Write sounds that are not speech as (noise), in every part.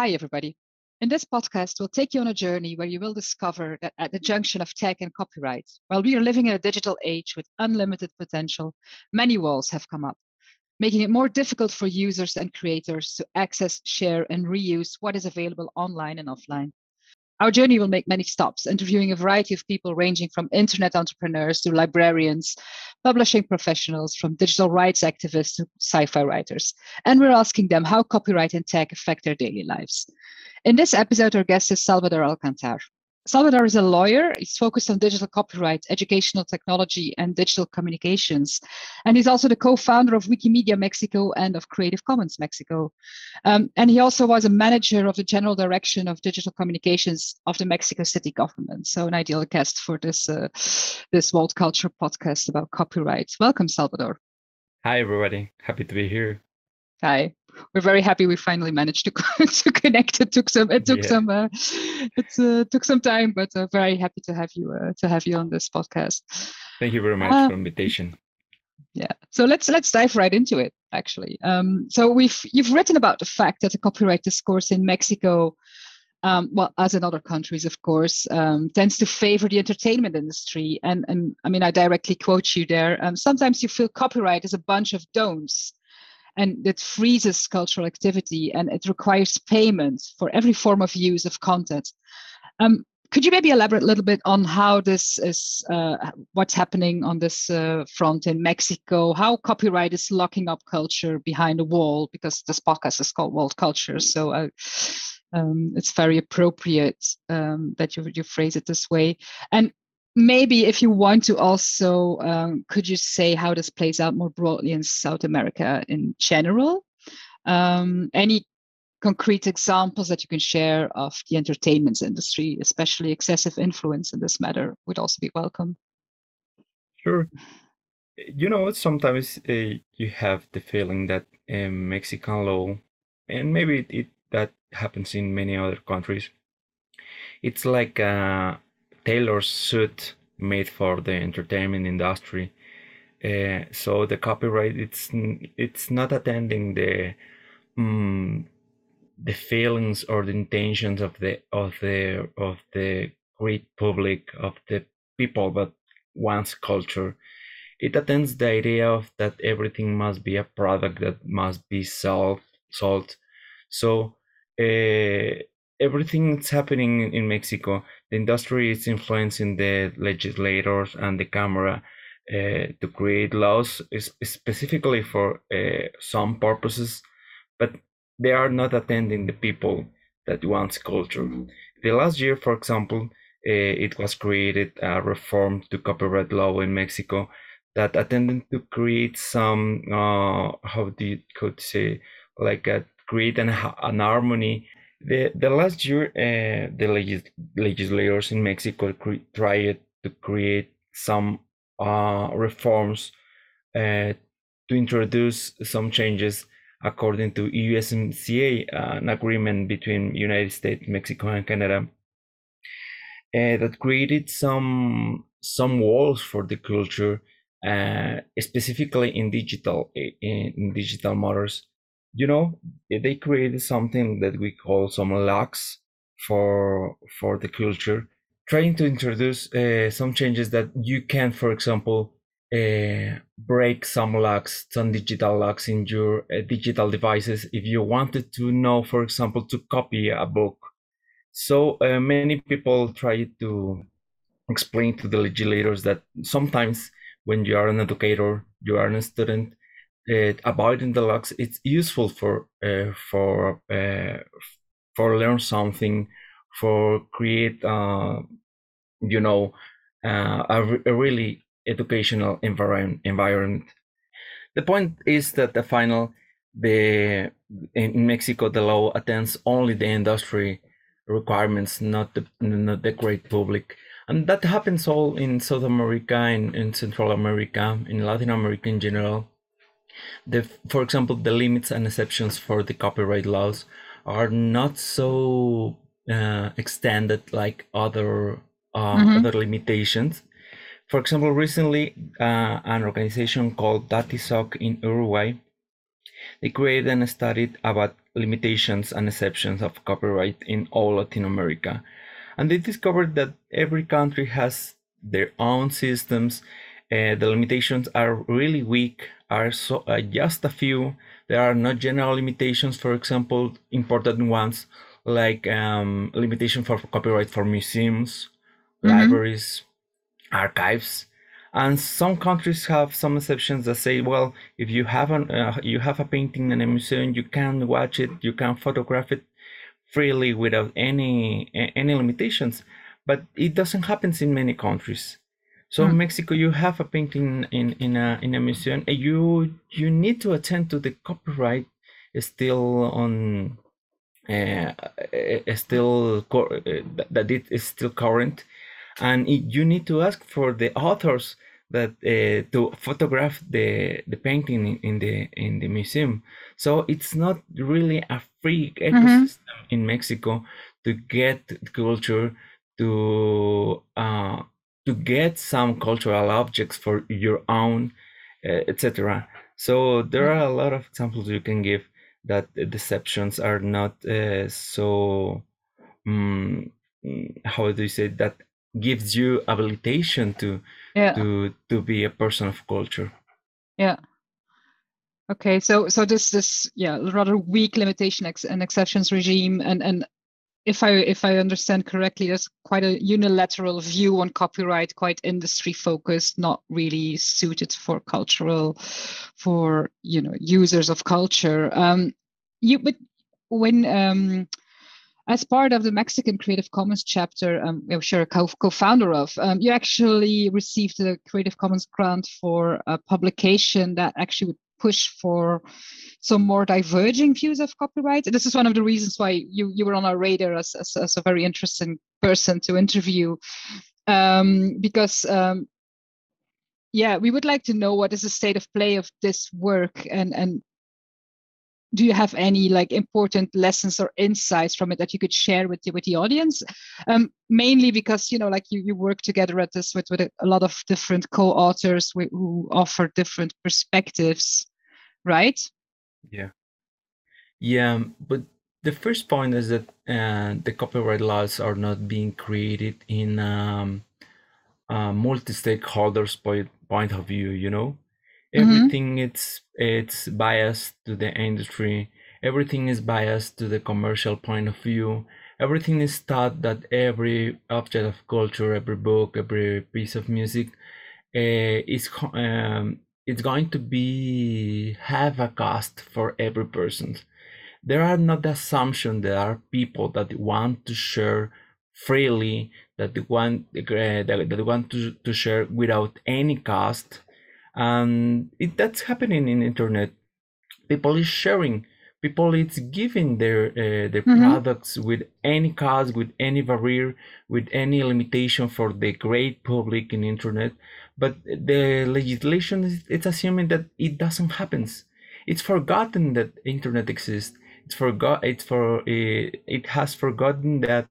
Hi, everybody. In this podcast, we'll take you on a journey where you will discover that at the junction of tech and copyright, while we are living in a digital age with unlimited potential, many walls have come up, making it more difficult for users and creators to access, share, and reuse what is available online and offline. Our journey will make many stops, interviewing a variety of people ranging from internet entrepreneurs to librarians, publishing professionals, from digital rights activists to sci fi writers. And we're asking them how copyright and tech affect their daily lives. In this episode, our guest is Salvador Alcántara. Salvador is a lawyer. He's focused on digital copyright, educational technology, and digital communications. And he's also the co founder of Wikimedia Mexico and of Creative Commons Mexico. Um, and he also was a manager of the general direction of digital communications of the Mexico City government. So, an ideal guest for this, uh, this Walled Culture podcast about copyright. Welcome, Salvador. Hi, everybody. Happy to be here. Hi. We're very happy we finally managed to (laughs) to connect. It took some it took yeah. some uh, it uh, took some time, but uh, very happy to have you uh, to have you on this podcast. Thank you very much uh, for invitation. Yeah. So let's let's dive right into it. Actually, um, so we've you've written about the fact that the copyright discourse in Mexico um, well, as in other countries, of course, um, tends to favor the entertainment industry. And, and I mean, I directly quote you there. Um, sometimes you feel copyright is a bunch of don'ts and it freezes cultural activity and it requires payment for every form of use of content. Um, could you maybe elaborate a little bit on how this is, uh, what's happening on this uh, front in Mexico, how copyright is locking up culture behind a wall? Because this podcast is called Walled Culture, so uh, um, it's very appropriate um, that you, you phrase it this way. And maybe if you want to also um, could you say how this plays out more broadly in south america in general? Um, any concrete examples that you can share of the entertainment industry especially excessive influence in this matter would also be welcome. Sure. You know sometimes uh, you have the feeling that um, mexican law and maybe it, it, that happens in many other countries it's like a tailored suit made for the entertainment industry. Uh, so the copyright it's it's not attending the um, the feelings or the intentions of the of the of the great public of the people but one's culture it attends the idea of that everything must be a product that must be sold sold so uh, everything that's happening in Mexico, the industry is influencing the legislators and the camera uh, to create laws specifically for uh, some purposes, but they are not attending the people that wants culture. The last year, for example, uh, it was created a reform to copyright law in Mexico that attended to create some uh, how do you could say like a, create an, an harmony the, the last year, uh, the legis- legislators in Mexico cre- tried to create some uh, reforms uh, to introduce some changes according to USMCA, an agreement between United States, Mexico, and Canada, uh, that created some some walls for the culture, specifically in digital in digital matters you know they created something that we call some locks for for the culture trying to introduce uh, some changes that you can for example uh, break some locks some digital locks in your uh, digital devices if you wanted to know for example to copy a book. So uh, many people try to explain to the legislators that sometimes when you are an educator you are a student avoiding the locks it's useful for uh, for uh, for learn something for create uh, you know uh, a, a, really educational environment environment. The point is that the final the in mexico the law attends only the industry requirements not the not the great public. And that happens all in south america and in central america in latin america in general the for example the limits and exceptions for the copyright laws are not so uh, extended like other uh, mm-hmm. other limitations for example recently uh, an organization called Datysoc in uruguay they created and studied about limitations and exceptions of copyright in all Latin America. And they discovered that every country has their own systems. Uh, the limitations are really weak, are so, uh, just a few. There are not general limitations, for example, important ones like um, limitation for copyright for museums, mm-hmm. libraries, archives, and some countries have some exceptions that say, well, if you have an uh, you have a painting in a museum, you can watch it, you can photograph it freely without any any limitations. But it doesn't happen in many countries. So mm. in Mexico, you have a painting in in a in a museum, and you you need to attend to the copyright still on uh, still uh, that it is still current and it, you need to ask for the authors that uh, to photograph the the painting in, in, the in the museum so it's not really a free mm-hmm. ecosystem mm-hmm. in mexico to get culture to uh, to get some cultural objects for your own uh, etc so there are a lot of examples you can give that deceptions are not uh, so um, how do you say that gives you habilitation to yeah. to to be a person of culture. Yeah. Okay so so this this yeah rather weak limitation ex- and exceptions regime and and if i if i understand correctly there's quite a unilateral view on copyright quite industry focused not really suited for cultural for you know users of culture. Um you but when um as part of the Mexican Creative Commons chapter, um, I'm sure a co-founder of, um, you actually received a Creative Commons grant for a publication that actually would push for some more diverging views of copyright. This is one of the reasons why you, you were on our radar as, as, as a very interesting person to interview, um, because um, yeah, we would like to know what is the state of play of this work and and do you have any like important lessons or insights from it that you could share with the, with the audience? Um, mainly because you know like you, you work together at this with, with a, a lot of different co-authors who offer different perspectives right yeah yeah but the first point is that uh, the copyright laws are not being created in um, multi-stakeholders point, point of view you know Mm-hmm. everything mm-hmm. it's it's biased to the industry everything is biased to the commercial point of view everything is thought that every object of culture every book every piece of music uh, is um, it's going to be have a cost for every person. There are not the assumption there are people that want to share freely that want uh, that, that want to, to share without any cost. And it, that's happening in internet. People is sharing. People is giving their uh, their mm-hmm. products with any cost with any barrier with any limitation for the great public in internet but the legislation is it's assuming that it doesn't happen it's forgotten that internet exists it's forgot it's for uh, it has forgotten that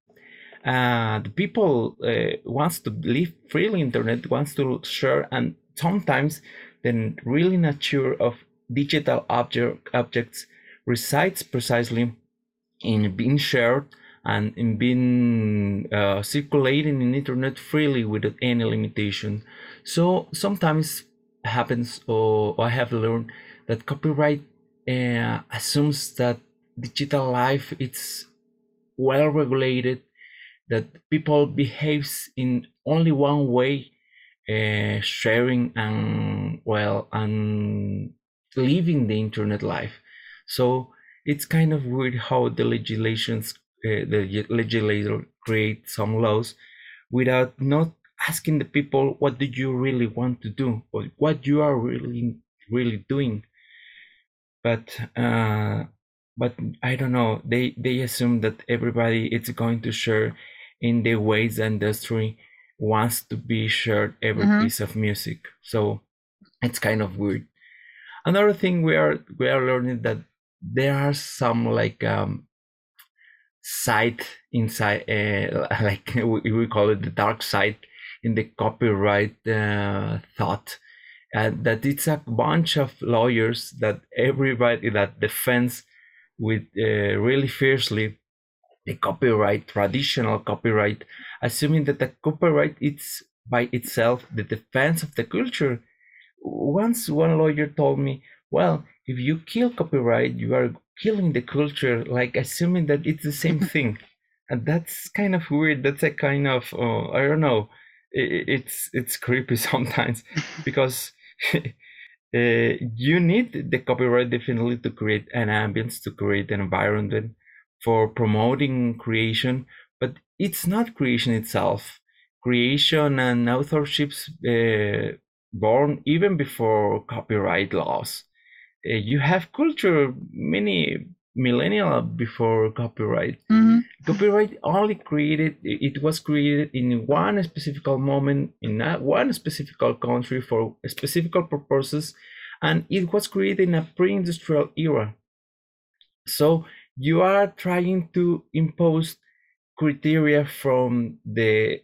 uh, the people uh, wants to live freely internet wants to share and sometimes the really nature of digital object, objects resides precisely in being shared and in being uh, circulating in internet freely without any limitation. So sometimes happens, or, or I have learned that copyright uh, assumes that digital life is well regulated, that people behaves in only one way uh, sharing and well and living the internet life. So it's kind of weird how the legislations uh, the legislator create some laws without not asking the people what do you really want to do or what you are really really doing but uh, but i don't know they they assume that everybody is going to share in the ways the industry wants to be shared every mm-hmm. piece of music. So it's kind of weird. Another thing we are we are learning that there are some like um side inside uh, (laughs) like we, we call it the dark side in the copyright uh, thought and that it's a bunch of lawyers that everybody that defends with uh, really fiercely the copyright, traditional copyright, assuming that the copyright is by itself the defense of the culture. Once one lawyer told me, well, if you kill copyright, you are killing the culture, like assuming that it's the same (laughs) thing. And that's kind of weird. That's a kind of, uh, I don't know, it's it's creepy (laughs) sometimes because (laughs) uh, you need the copyright definitely to create an ambience, to create an environment for promoting creation, but it's not creation itself. Creation and authorships uh, born even before copyright laws. Uh, you have culture many millennia before copyright. Mm-hmm. Copyright only created it was created in one specific moment in one specific country for specific purposes, and it was created in a pre-industrial era. So you are trying to impose criteria from the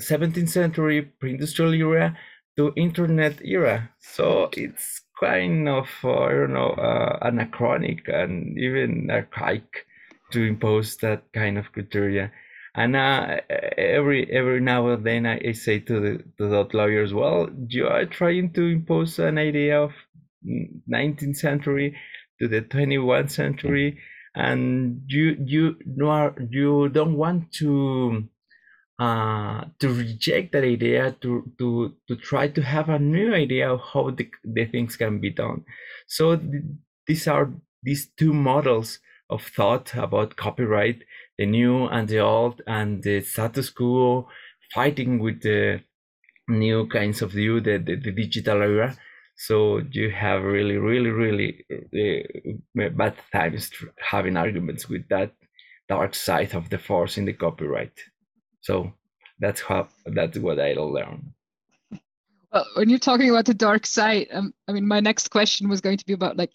17th century pre-industrial era to internet era. So it's kind of uh, I don't know uh, anachronic and even archaic to impose that kind of criteria. And uh, every every now and then I, say to the to the lawyers, well, you are trying to impose an idea of 19th century to the 21st century, and you you are you don't want to uh, to reject that idea to to to try to have a new idea of how the, the things can be done. So th- these are these two models of thought about copyright the new and the old and the status quo fighting with the new kinds of view the, the, the digital era. So you have really really really uh, bad times having arguments with that dark side of the force in the copyright so that's how that's what I learned. Well, when you're talking about the dark side, um, I mean, my next question was going to be about like,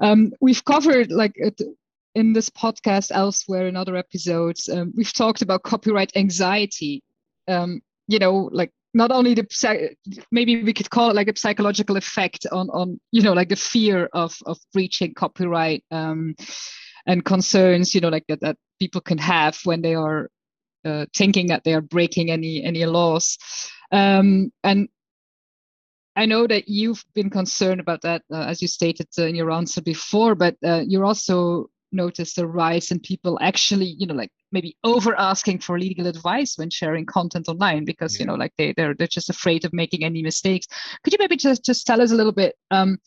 um, we've covered like in this podcast elsewhere in other episodes, um, we've talked about copyright anxiety. Um, you know, like not only the maybe we could call it like a psychological effect on on you know like the fear of of breaching copyright um, and concerns you know like that that people can have when they are uh, thinking that they are breaking any any laws. Um, and I know that you've been concerned about that, uh, as you stated uh, in your answer before, but uh, you're also noticed a rise in people actually, you know, like maybe over asking for legal advice when sharing content online because yeah. you know, like they they're they're just afraid of making any mistakes. Could you maybe just just tell us a little bit, um,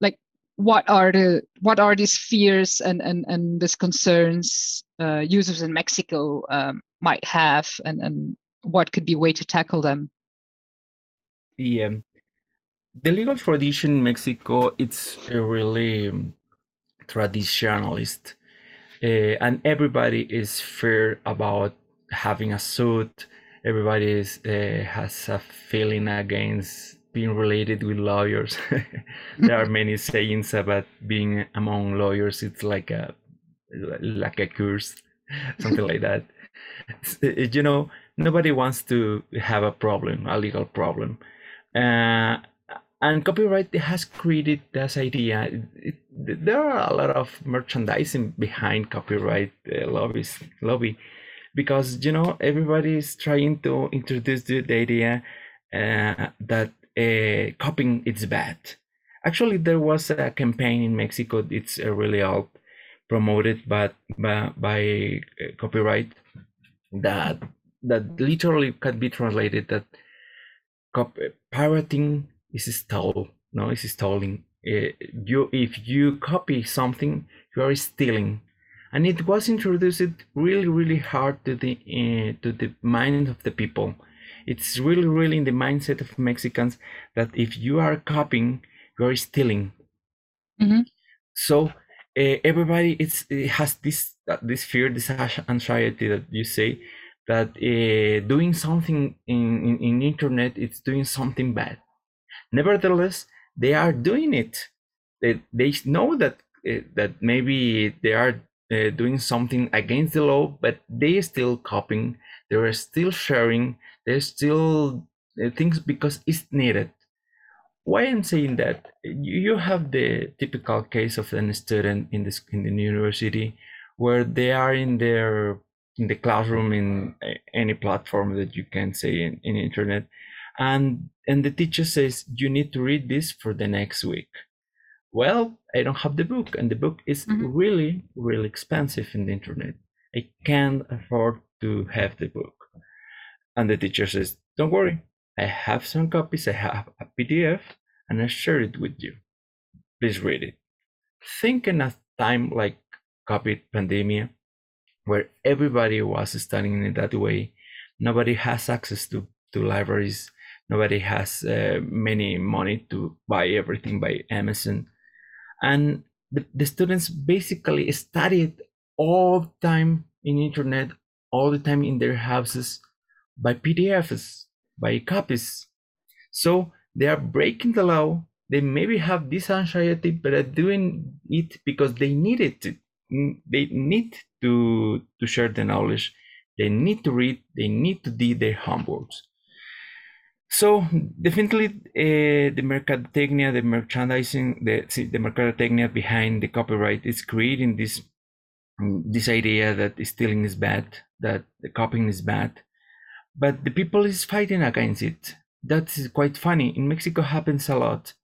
like what are the what are these fears and and and these concerns uh, users in Mexico um, might have, and and what could be a way to tackle them? Yeah, the legal tradition in Mexico it's a really um, traditionalist, uh, and everybody is fair about having a suit. Everybody is, uh, has a feeling against being related with lawyers. (laughs) there are (laughs) many sayings about being among lawyers. It's like a like a curse, (laughs) something like that. You know, nobody wants to have a problem, a legal problem. Uh, and copyright has created this idea. It, it, there are a lot of merchandising behind copyright uh, lobbies, lobby, because you know everybody is trying to introduce the, the idea uh, that uh, copying is bad. Actually, there was a campaign in Mexico. It's uh, really old, promoted by by, by uh, copyright that that literally can be translated that cop- pirating is stole. No, it's stealing. Uh, you if you copy something, you are stealing, and it was introduced really really hard to the uh, to the mind of the people it's really really in the mindset of mexicans that if you are copying you are stealing mm-hmm. so uh, everybody it's it has this uh, this fear this anxiety that you say that uh, doing something in, in, in internet it's doing something bad. Nevertheless they are doing it. They, they know that uh, that maybe they are doing something against the law but they still copying they're still sharing They're still things because it's needed why I'm saying that you have the typical case of a student in this in the university where they are in their in the classroom in any platform that you can say in, in internet and and the teacher says you need to read this for the next week. Well i don't have the book and the book is mm-hmm. really really expensive in the internet. I can't afford to have the book. And the teacher says don't worry I have some copies, I have a PDF, and I share it with you. Please read it. Think in a time like COVID pandemic, where everybody was studying in that way, nobody has access to, to libraries, nobody has uh, many money to buy everything by Amazon. And the, the students basically studied all the time in internet, all the time in their houses by PDFs by copies. So they are breaking the law. They maybe have this anxiety, but are doing it because they need it. Mm, they need to to share the knowledge. They need to read. They need to do their homeworks. So definitely, uh, the mercadotecnia, the merchandising, the the mercadotecnia behind the copyright is creating this mm, this idea that stealing is bad, that copying is bad, but the people is fighting against it. That is quite funny. In Mexico happens a lot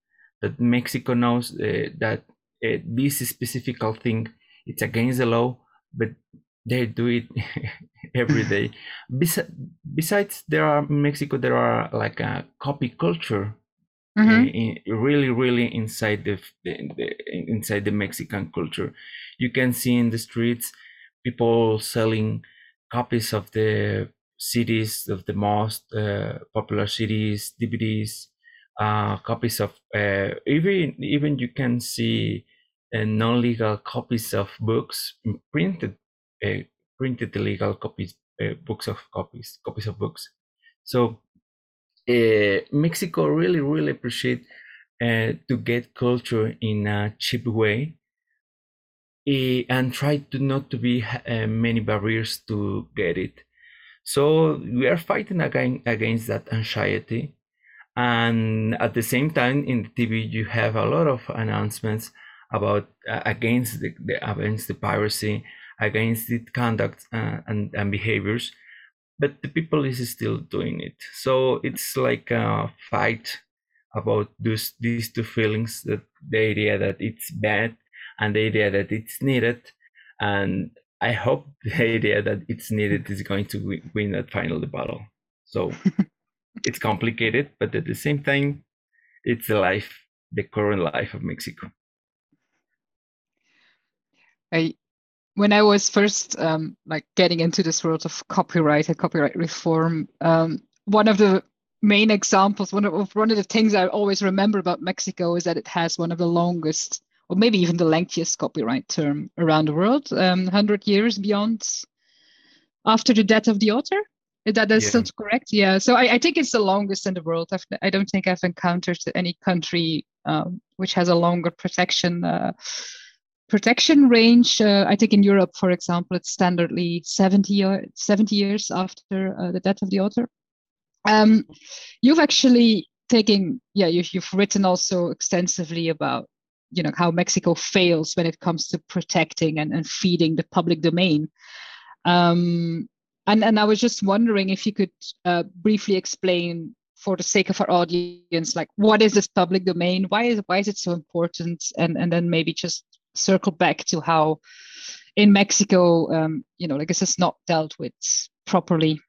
that Mexico knows uh, that uh, this specific thing it's against the law, but they do it (laughs) every day. (laughs) Bes- besides, there are in Mexico there are like a copy culture, mm-hmm. Uh, in, really, really inside the, the, the inside the Mexican culture. You can see in the streets people selling copies of the CDs of the most uh, popular CDs, DVDs, uh, copies of uh, even even you can see uh, non-legal copies of books printed uh, printed legal copies books of copies copies of books. So Mexico really really appreciate to get culture in a cheap way and try to not to be many barriers to get it so we are fighting against, against that anxiety. And at the same time, in the TV, you have a lot of announcements about uh, against the, the, against the piracy, against the conduct uh, and, and behaviors, but the people is still doing it. So it's like a fight about those these two feelings: that the idea that it's bad and the idea that it's needed, and I hope (laughs) the idea that it's needed is going to win that final battle. So (laughs) it's complicated, but at the same time, it's the life, the current life of Mexico. I, when I was first um, like getting into this world of copyright and copyright reform, um, one of the main examples, one of one of the things I always remember about Mexico is that it has one of the longest or maybe even the lengthiest copyright term around the world, um, 100 years beyond after the death of the author. That is yeah. still correct. Yeah. So I, I, think it's the longest in the world. I've, I do not think I've encountered any country um, which has a longer protection uh, protection range. Uh, I think in Europe, for example, it's standardly 70, or 70 years after uh, the death of the author. Um, you've actually taken, yeah, you, you've written also extensively about you know how Mexico fails when it comes to protecting and, and feeding the public domain. Um, and and I was just wondering if you could uh, briefly explain, for the sake of our audience, like what is this public domain? Why is why is it so important? And and then maybe just circle back to how in Mexico, um, you know, like this is not dealt with properly.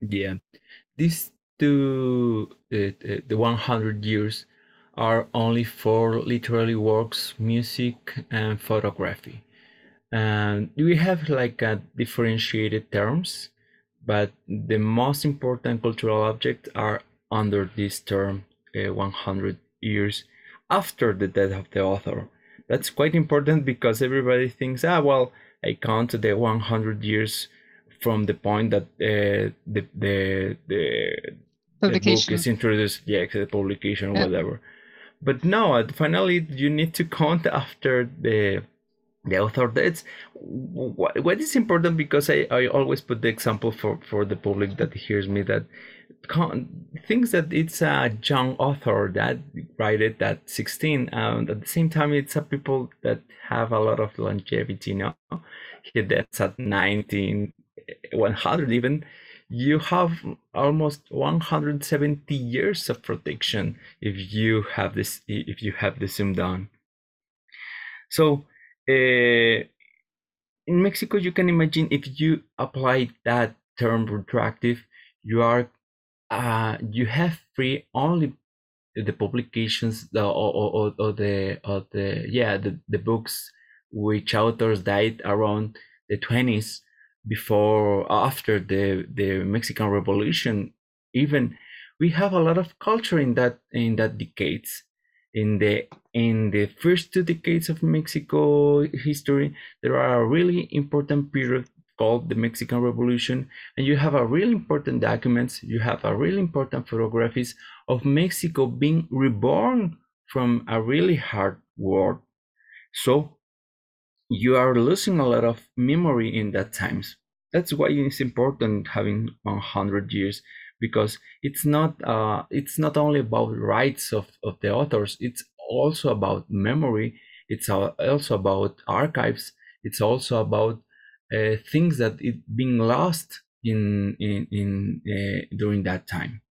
Yeah, these two uh, the 100 years are only for literary works, music, and photography. And we have like a differentiated terms, but the most important cultural objects are under this term, uh, 100 years after the death of the author. That's quite important because everybody thinks, ah, well, I count the 100 years from the point that uh, the, the, the, the book is introduced, yeah, the publication or yeah. whatever but no uh, finally you need to count (laughs) after the the author. That's what, what is important because I, I always put the example for for the public that hears me that thinks that it's a young author that write it at 16 and at the same time it's a people that have a lot of longevity now he that's at 19 100 even you have almost 170 years of protection if you have this if you have the zoom down so uh, in mexico you can imagine if you apply that term retroactive you are uh, you have free only the publications the, or, or, or the or the yeah the, the books which authors died around the 20s before after the the Mexican Revolution even we have a lot of culture in that in that decades in the in the first two decades of Mexico history there are a really important period called the Mexican Revolution, and you have a really important documents, you have a really important photographies of Mexico being reborn from a really hard war. So you are losing a lot of memory in that times. That's why it's important having 100 years because it's not uh, it's not only about rights of, of the authors, it's also about memory, it's also about archives, it's also about uh, things that it being lost in in, in uh, during that time.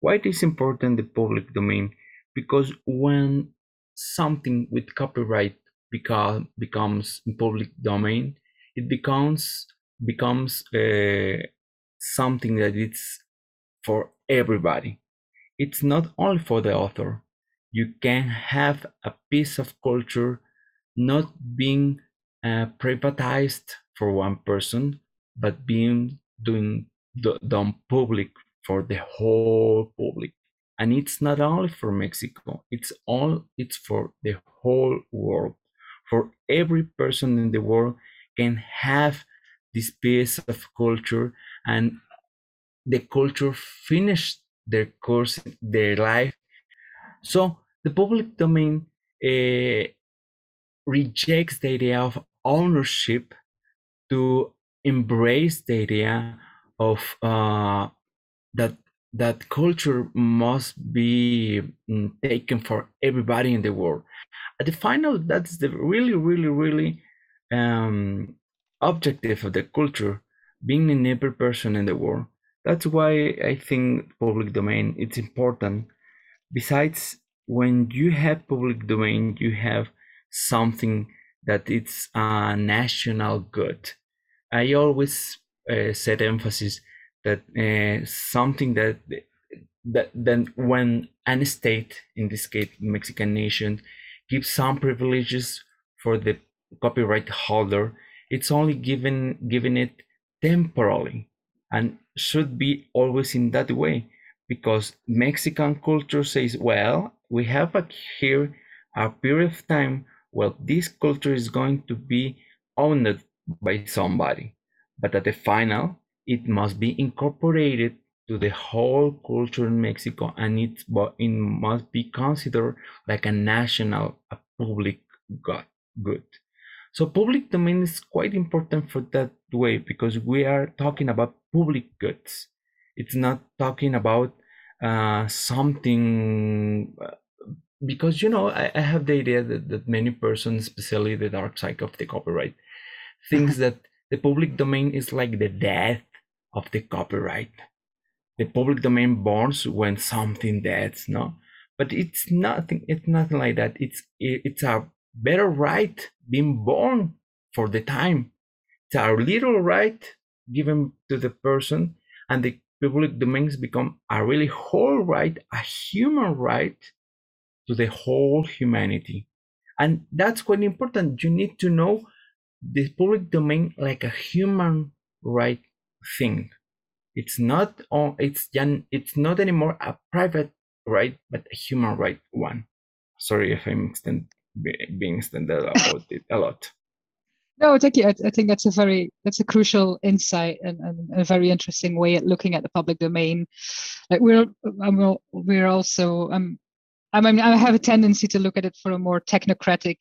Why it is important the public domain? Because when something with copyright become becomes public domain, it becomes becomes uh, something that it's for everybody. It's not only for the author. You can have a piece of culture not being uh, privatized for one person, but being doing done public for the whole public. And it's not only for Mexico, it's all it's for the whole world. For every person in the world can have this piece of culture and the culture finish their course, their life. So the public domain uh, rejects the idea of ownership to embrace the idea of uh, that that culture must be mm, taken for everybody in the world. At the final, that's the really, really, really um, objective of the culture, being in every person in the world. That's why I think public domain it's important. Besides, when you have public domain, you have something that it's a national good. I always uh, set emphasis that uh, something that that then when an state, in this case Mexican nation, gives some privileges for the copyright holder, it's only given given it temporarily and should be always in that way because Mexican culture says, well, we have a, here a period of time well, this culture is going to be owned by somebody, but at the final, it must be incorporated to the whole culture in Mexico, and it, it must be considered like a national, a public good. So public domain is quite important for that way because we are talking about public goods. It's not talking about uh, something uh, because you know I, I have the idea that, that many persons especially the dark side of the copyright thinks mm-hmm. that the public domain is like the death of the copyright the public domain burns when something dies no but it's nothing it's nothing like that it's it's a better right being born for the time it's a little right given to the person and the public domains become a really whole right a human right to the whole humanity. And that's quite important. You need to know the public domain like a human right thing. It's not on it's it's not anymore a private right, but a human right one. Sorry if I'm being extended about it a lot. No, thank you. I, I, think that's a very that's a crucial insight and, and, a very interesting way at looking at the public domain. Like we're I'm, we're also um I mean, I have a tendency to look at it from a more technocratic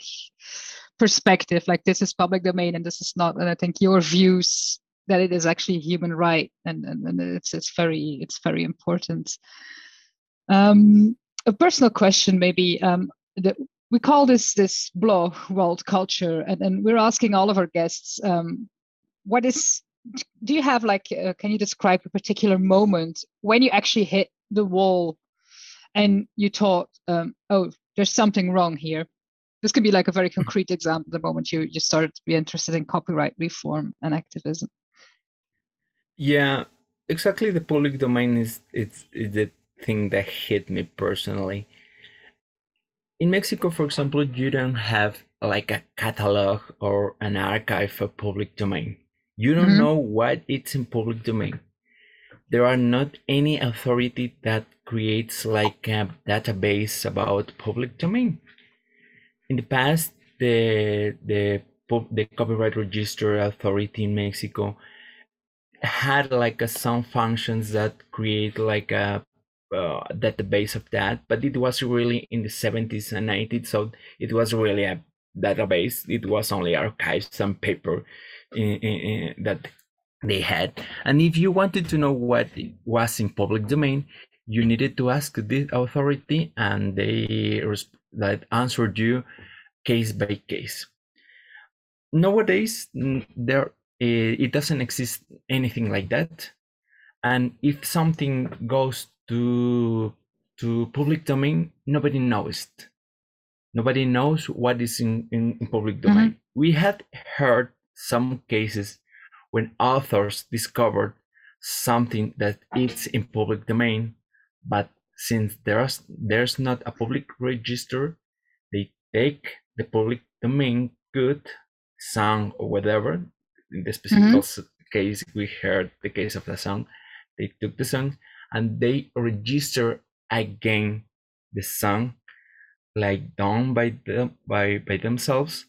perspective, like this is public domain and this is not. And I think your views that it is actually a human right, and and, and it's it's very it's very important. Um, a personal question, maybe. Um, the, we call this this blog walled culture, and, and we're asking all of our guests, um, what is do you have like uh, can you describe a particular moment when you actually hit the wall and you thought um, oh there's something wrong here? This could be like a very concrete example the moment you you started to be interested in copyright reform and activism. Yeah exactly the public domain is it's, it's the thing that hit me personally in mexico for example you don't have like a catalog or an archive of public domain you don't mm-hmm. know what it's in public domain. There are not any authority that creates like a database about public domain. In the past, the the the copyright register authority in Mexico had like a, some functions that create like a uh, database of that, but it was really in the 70s and 80s, so it was really a database. It was only archives and paper in, in, that they had. And if you wanted to know what was in public domain, you needed to ask the authority, and they that answered you case by case. Nowadays, there it doesn't exist anything like that, and if something goes to to public domain, nobody knows it. Nobody knows what is in, in, in public domain. Mm-hmm. We had heard some cases when authors discovered something that is in public domain, but since there's there's not a public register, they take the public domain good song or whatever. In the specific mm-hmm. case, we heard the case of the song. They took the song and they register again the song, like done by them by by themselves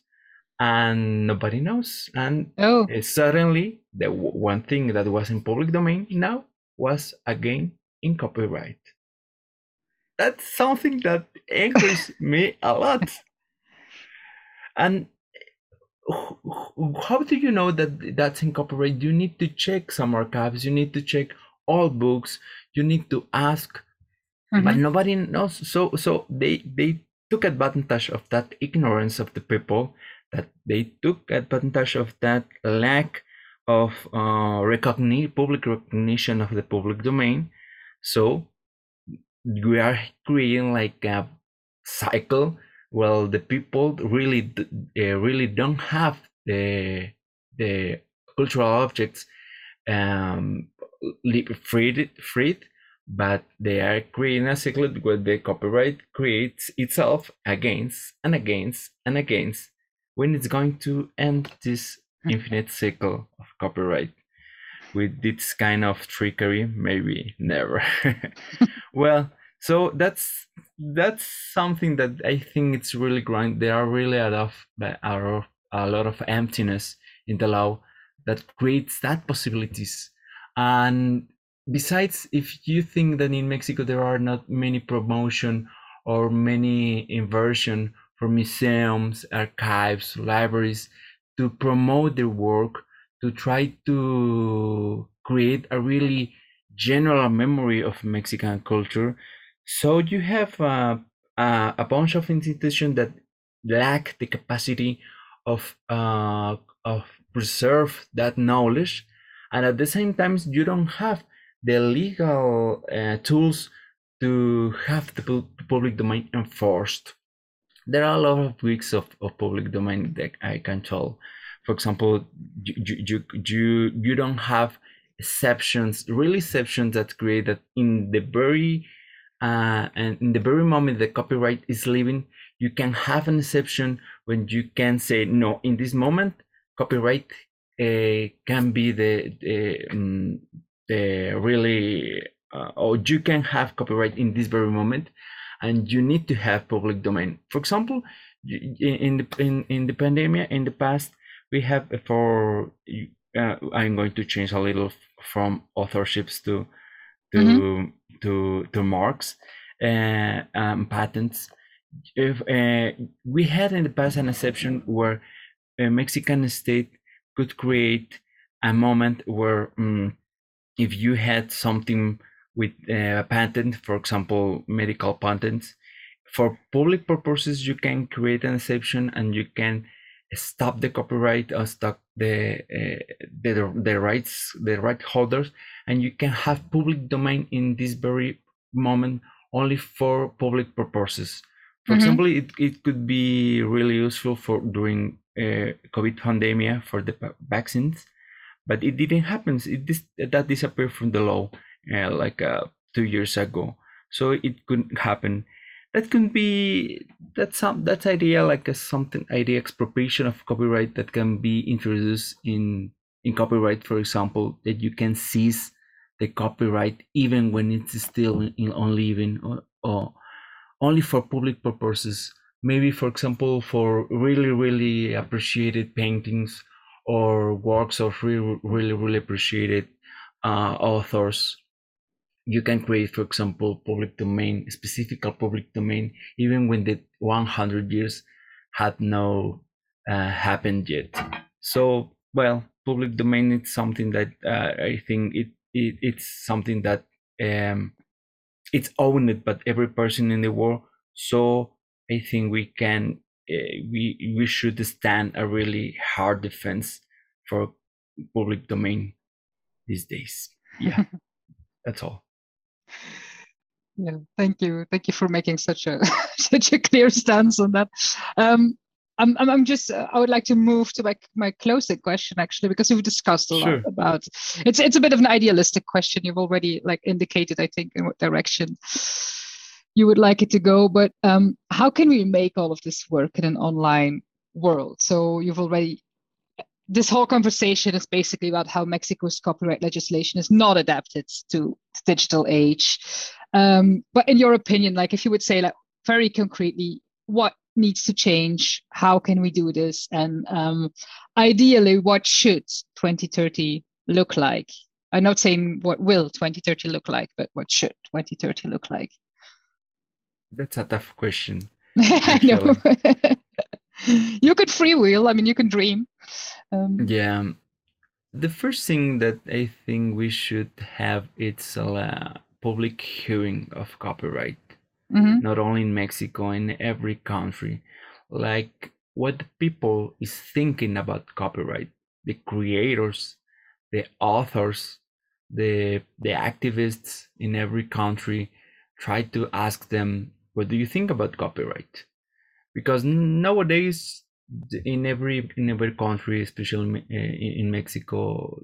and nobody knows. And oh. Eh, suddenly, the one thing that was in public domain now was again in copyright. That's something that angers (laughs) me a lot. And eh, how do you know that that's in copyright? You need to check some archives. You need to check all books. You need to ask, mm-hmm. but nobody knows. So, so they they took advantage of that ignorance of the people that they took advantage of that lack of uh, recognition, public recognition of the public domain. So we are creating like a cycle. Well, the people really, uh, really don't have the the cultural objects um, freed, freed, but they are creating a cycle where the copyright creates itself against and against and against when it's going to end this hmm. infinite cycle of copyright with this kind of trickery maybe never (laughs) well so that's that's something that i think it's really growing there are really a lot of a lot of emptiness in the law that creates that possibilities and besides if you think that in mexico there are not many promotion or many inversion for museums, archives, libraries to promote their work, to try to create a really general memory of Mexican culture. So you have uh, uh, a bunch of institutions that lack the capacity of uh, of preserve that knowledge, and at the same time you don't have the legal uh, tools to have the public domain enforced there are a lot of weeks of, of public domain that I can tell. For example, you, you, you, you don't have exceptions, real exceptions that create that in the very uh, and in the very moment the copyright is leaving, you can have an exception when you can say no. In this moment, copyright can be the the, um, the really uh, or you can have copyright in this very moment and you need to have public domain. For example, in the in, in the pandemic in the past, we have for uh, I'm going to change a little from authorships to to mm-hmm. to to marks uh, um, patents. If uh, we had in the past an exception where a Mexican state could create a moment where um, if you had something with a patent, for example, medical patents, for public purposes, you can create an exception and you can stop the copyright or stop the, uh, the the rights the right holders. And you can have public domain in this very moment only for public purposes for mm-hmm. example it, it could be really useful for during uh, covid pandemic for the vaccines but it didn't happen. It dis- that disappeared from the law uh, like uh, two years ago. So it couldn't happen. That could be that's some that's idea like a something idea expropriation of copyright that can be introduced in in copyright for example that you can seize the copyright even when it's still in on living or, or only for public purposes maybe for example for really really appreciated paintings or works of really really really appreciated uh, authors you can create, for example, public domain, specific public domain, even when the 100 years had no uh, happened yet. So, well, public domain is something that uh, I think it, it it's something that um, it's owned by every person in the world. So I think we can uh, we we should stand a really hard defense for public domain these days. Yeah, (laughs) that's all yeah thank you thank you for making such a (laughs) such a clear stance on that um I'm, I'm just uh, I would like to move to my my closing question actually because we've discussed a lot sure. about it's it's a bit of an idealistic question you've already like indicated I think in what direction you would like it to go but um, how can we make all of this work in an online world so you've already this whole conversation is basically about how Mexico's copyright legislation is not adapted to digital age. Um, but in your opinion, like if you would say like very concretely, what needs to change? How can we do this? And um, ideally, what should 2030 look like? I'm not saying what will 2030 look like, but what should 2030 look like? That's a tough question. (laughs) I know. (laughs) you could freewheel. I mean, you can dream. Um, yeah. The first thing that I think we should have it's a public hearing of copyright, mm-hmm. not only in Mexico, in every country. Like what people is thinking about copyright, the creators, the authors, the the activists in every country try to ask them what do you think about copyright because nowadays in every in every country, especially eh, in Mexico,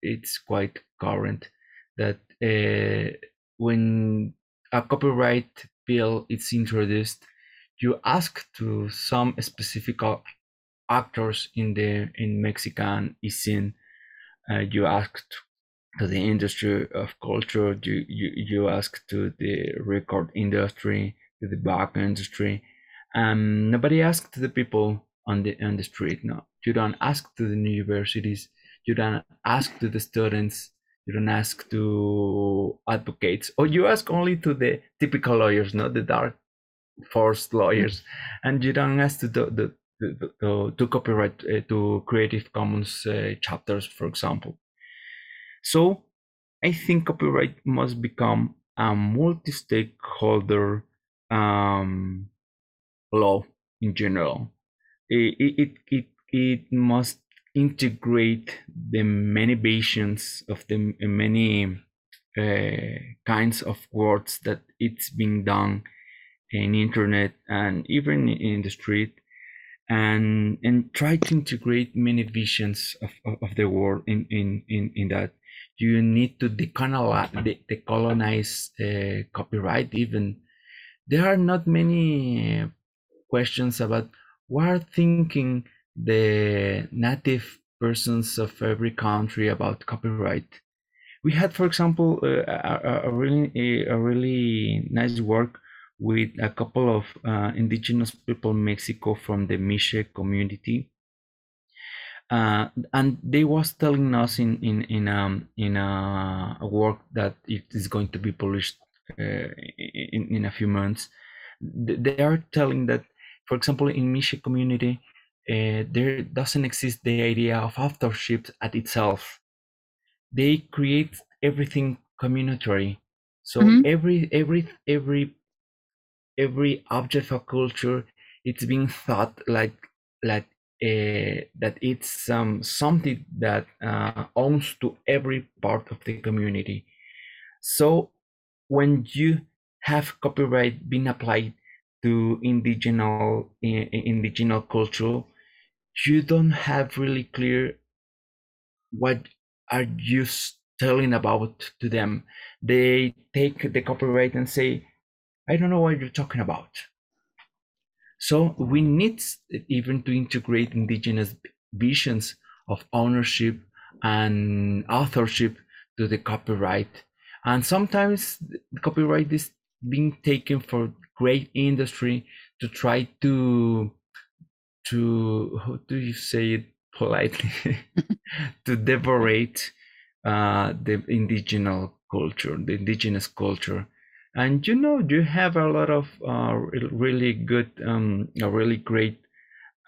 it's quite current that uh, when a copyright bill is introduced, you ask to some specific actors in the in Mexican scene. Uh, you ask to the industry of culture. You, you you ask to the record industry, to the back industry, um, nobody asked the people on the on the street. No, you don't ask to the universities. You don't ask to the students. You don't ask to advocates, or you ask only to the typical lawyers, not the dark forced lawyers, and you don't ask to the, the, the, the to copyright uh, to Creative Commons uh, chapters, for example. So, I think copyright must become a multi-stakeholder um, law in general. It, it, it, it must integrate the many versions of the many uh, kinds of words that it's being done in internet and even in the street and and try to integrate many visions of, of, of the world in, in, in, in that. You need to decolonize, uh, copyright even. There are not many questions about what are thinking the native persons of every country about copyright. We had, for example, uh, a, a, really a, really nice work with a couple of uh, indigenous people in Mexico from the Mixe community. Uh, and they was telling us in in in um in a, work that it is going to be published uh, in in a few months. They are telling that for example, in Mixe community, uh, there doesn't exist the idea of authorship at itself. They create everything communitary. So mm-hmm. every every every every object of culture it's being thought like like uh, that it's um, something that uh, owns to every part of the community. So when you have copyright being applied to indigenous indigenous culture, you don't have really clear what are you telling about to them. They take the copyright and say, I don't know what you're talking about. So we need even to integrate indigenous visions of ownership and authorship to the copyright. And sometimes the copyright is being taken for great industry to try to to how do you say it politely? (laughs) To decorate uh, the indigenous culture, the indigenous culture. And you know you have a lot of uh, really good um, really great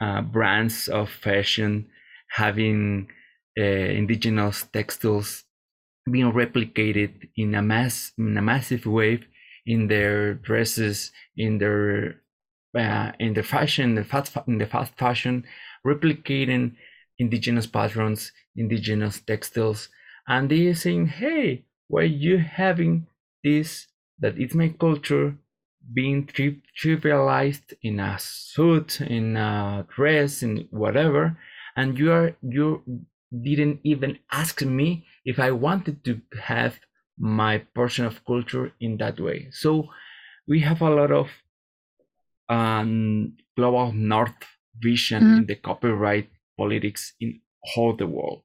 uh, brands of fashion having uh, indigenous textiles being replicated in a mass in a massive way in their dresses in their uh, in the fashion the fast in the fast fashion replicating indigenous patterns indigenous textiles and they're saying hey why are you having this that it's my culture being tri- trivialized in a suit, in a dress, in whatever, and you are you didn't even ask me if I wanted to have my portion of culture in that way. So we have a lot of um, global north vision mm-hmm. in the copyright politics in all the world.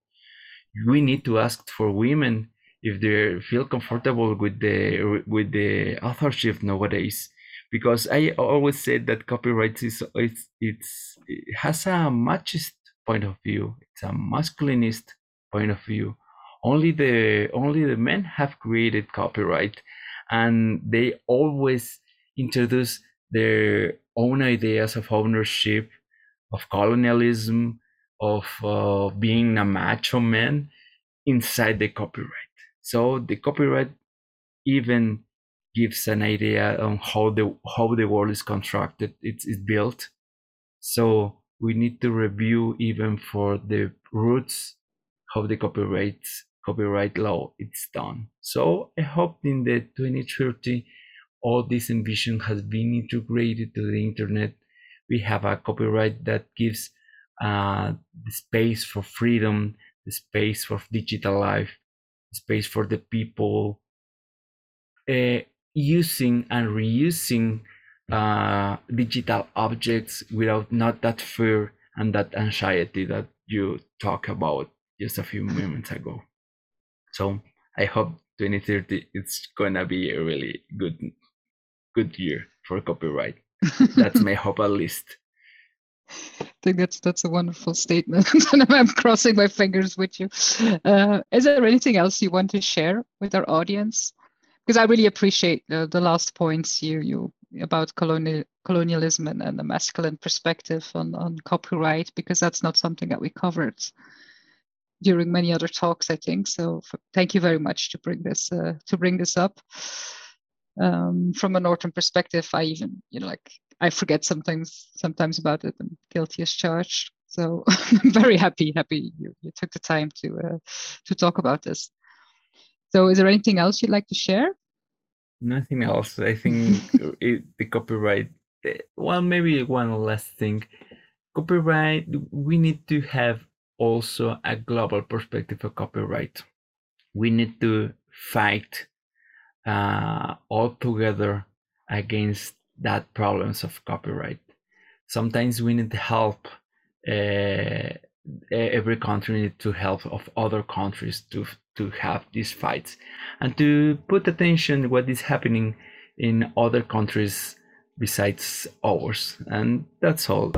We need to ask for women if they feel comfortable with the with the authorship nowadays because i always said that copyright is it's, it's it has a machist point of view it's a masculinist point of view only the only the men have created copyright and they always introduce their own ideas of ownership of colonialism of uh, being a macho man inside the copyright so the copyright even gives an idea on how the how the world is constructed, it's, it's built. So we need to review even for the roots how the copyright copyright law it's done. So I hope in the 2030 all this envision has been integrated to the internet. We have a copyright that gives uh, the space for freedom, the space for digital life, space for the people uh, using and reusing uh, digital objects without not that fear and that anxiety that you talked about just a few moments ago. So I hope 2030 it's gonna be a really good good year for copyright. (laughs) That's my hope at least. I think that's that's a wonderful statement, (laughs) and I'm crossing my fingers with you. Uh, is there anything else you want to share with our audience? Because I really appreciate the, the last points you you about colonial colonialism and, and the masculine perspective on, on copyright, because that's not something that we covered during many other talks, I think. So for, thank you very much to bring this uh, to bring this up. Um, from a northern perspective, I even you know like I forget sometimes sometimes about it. I'm guilty as charged. So (laughs) I'm very happy happy you, you took the time to uh, to talk about this. So is there anything else you'd like to share? Nothing else. I think (laughs) it, the copyright. Eh, well, maybe one last thing. Copyright. We need to have also a global perspective of copyright. We need to fight uh, all together against that problems of copyright. Sometimes we need help. Uh, every country needs to help of other countries to to have these fights and to put attention what is happening in other countries besides ours. And that's all.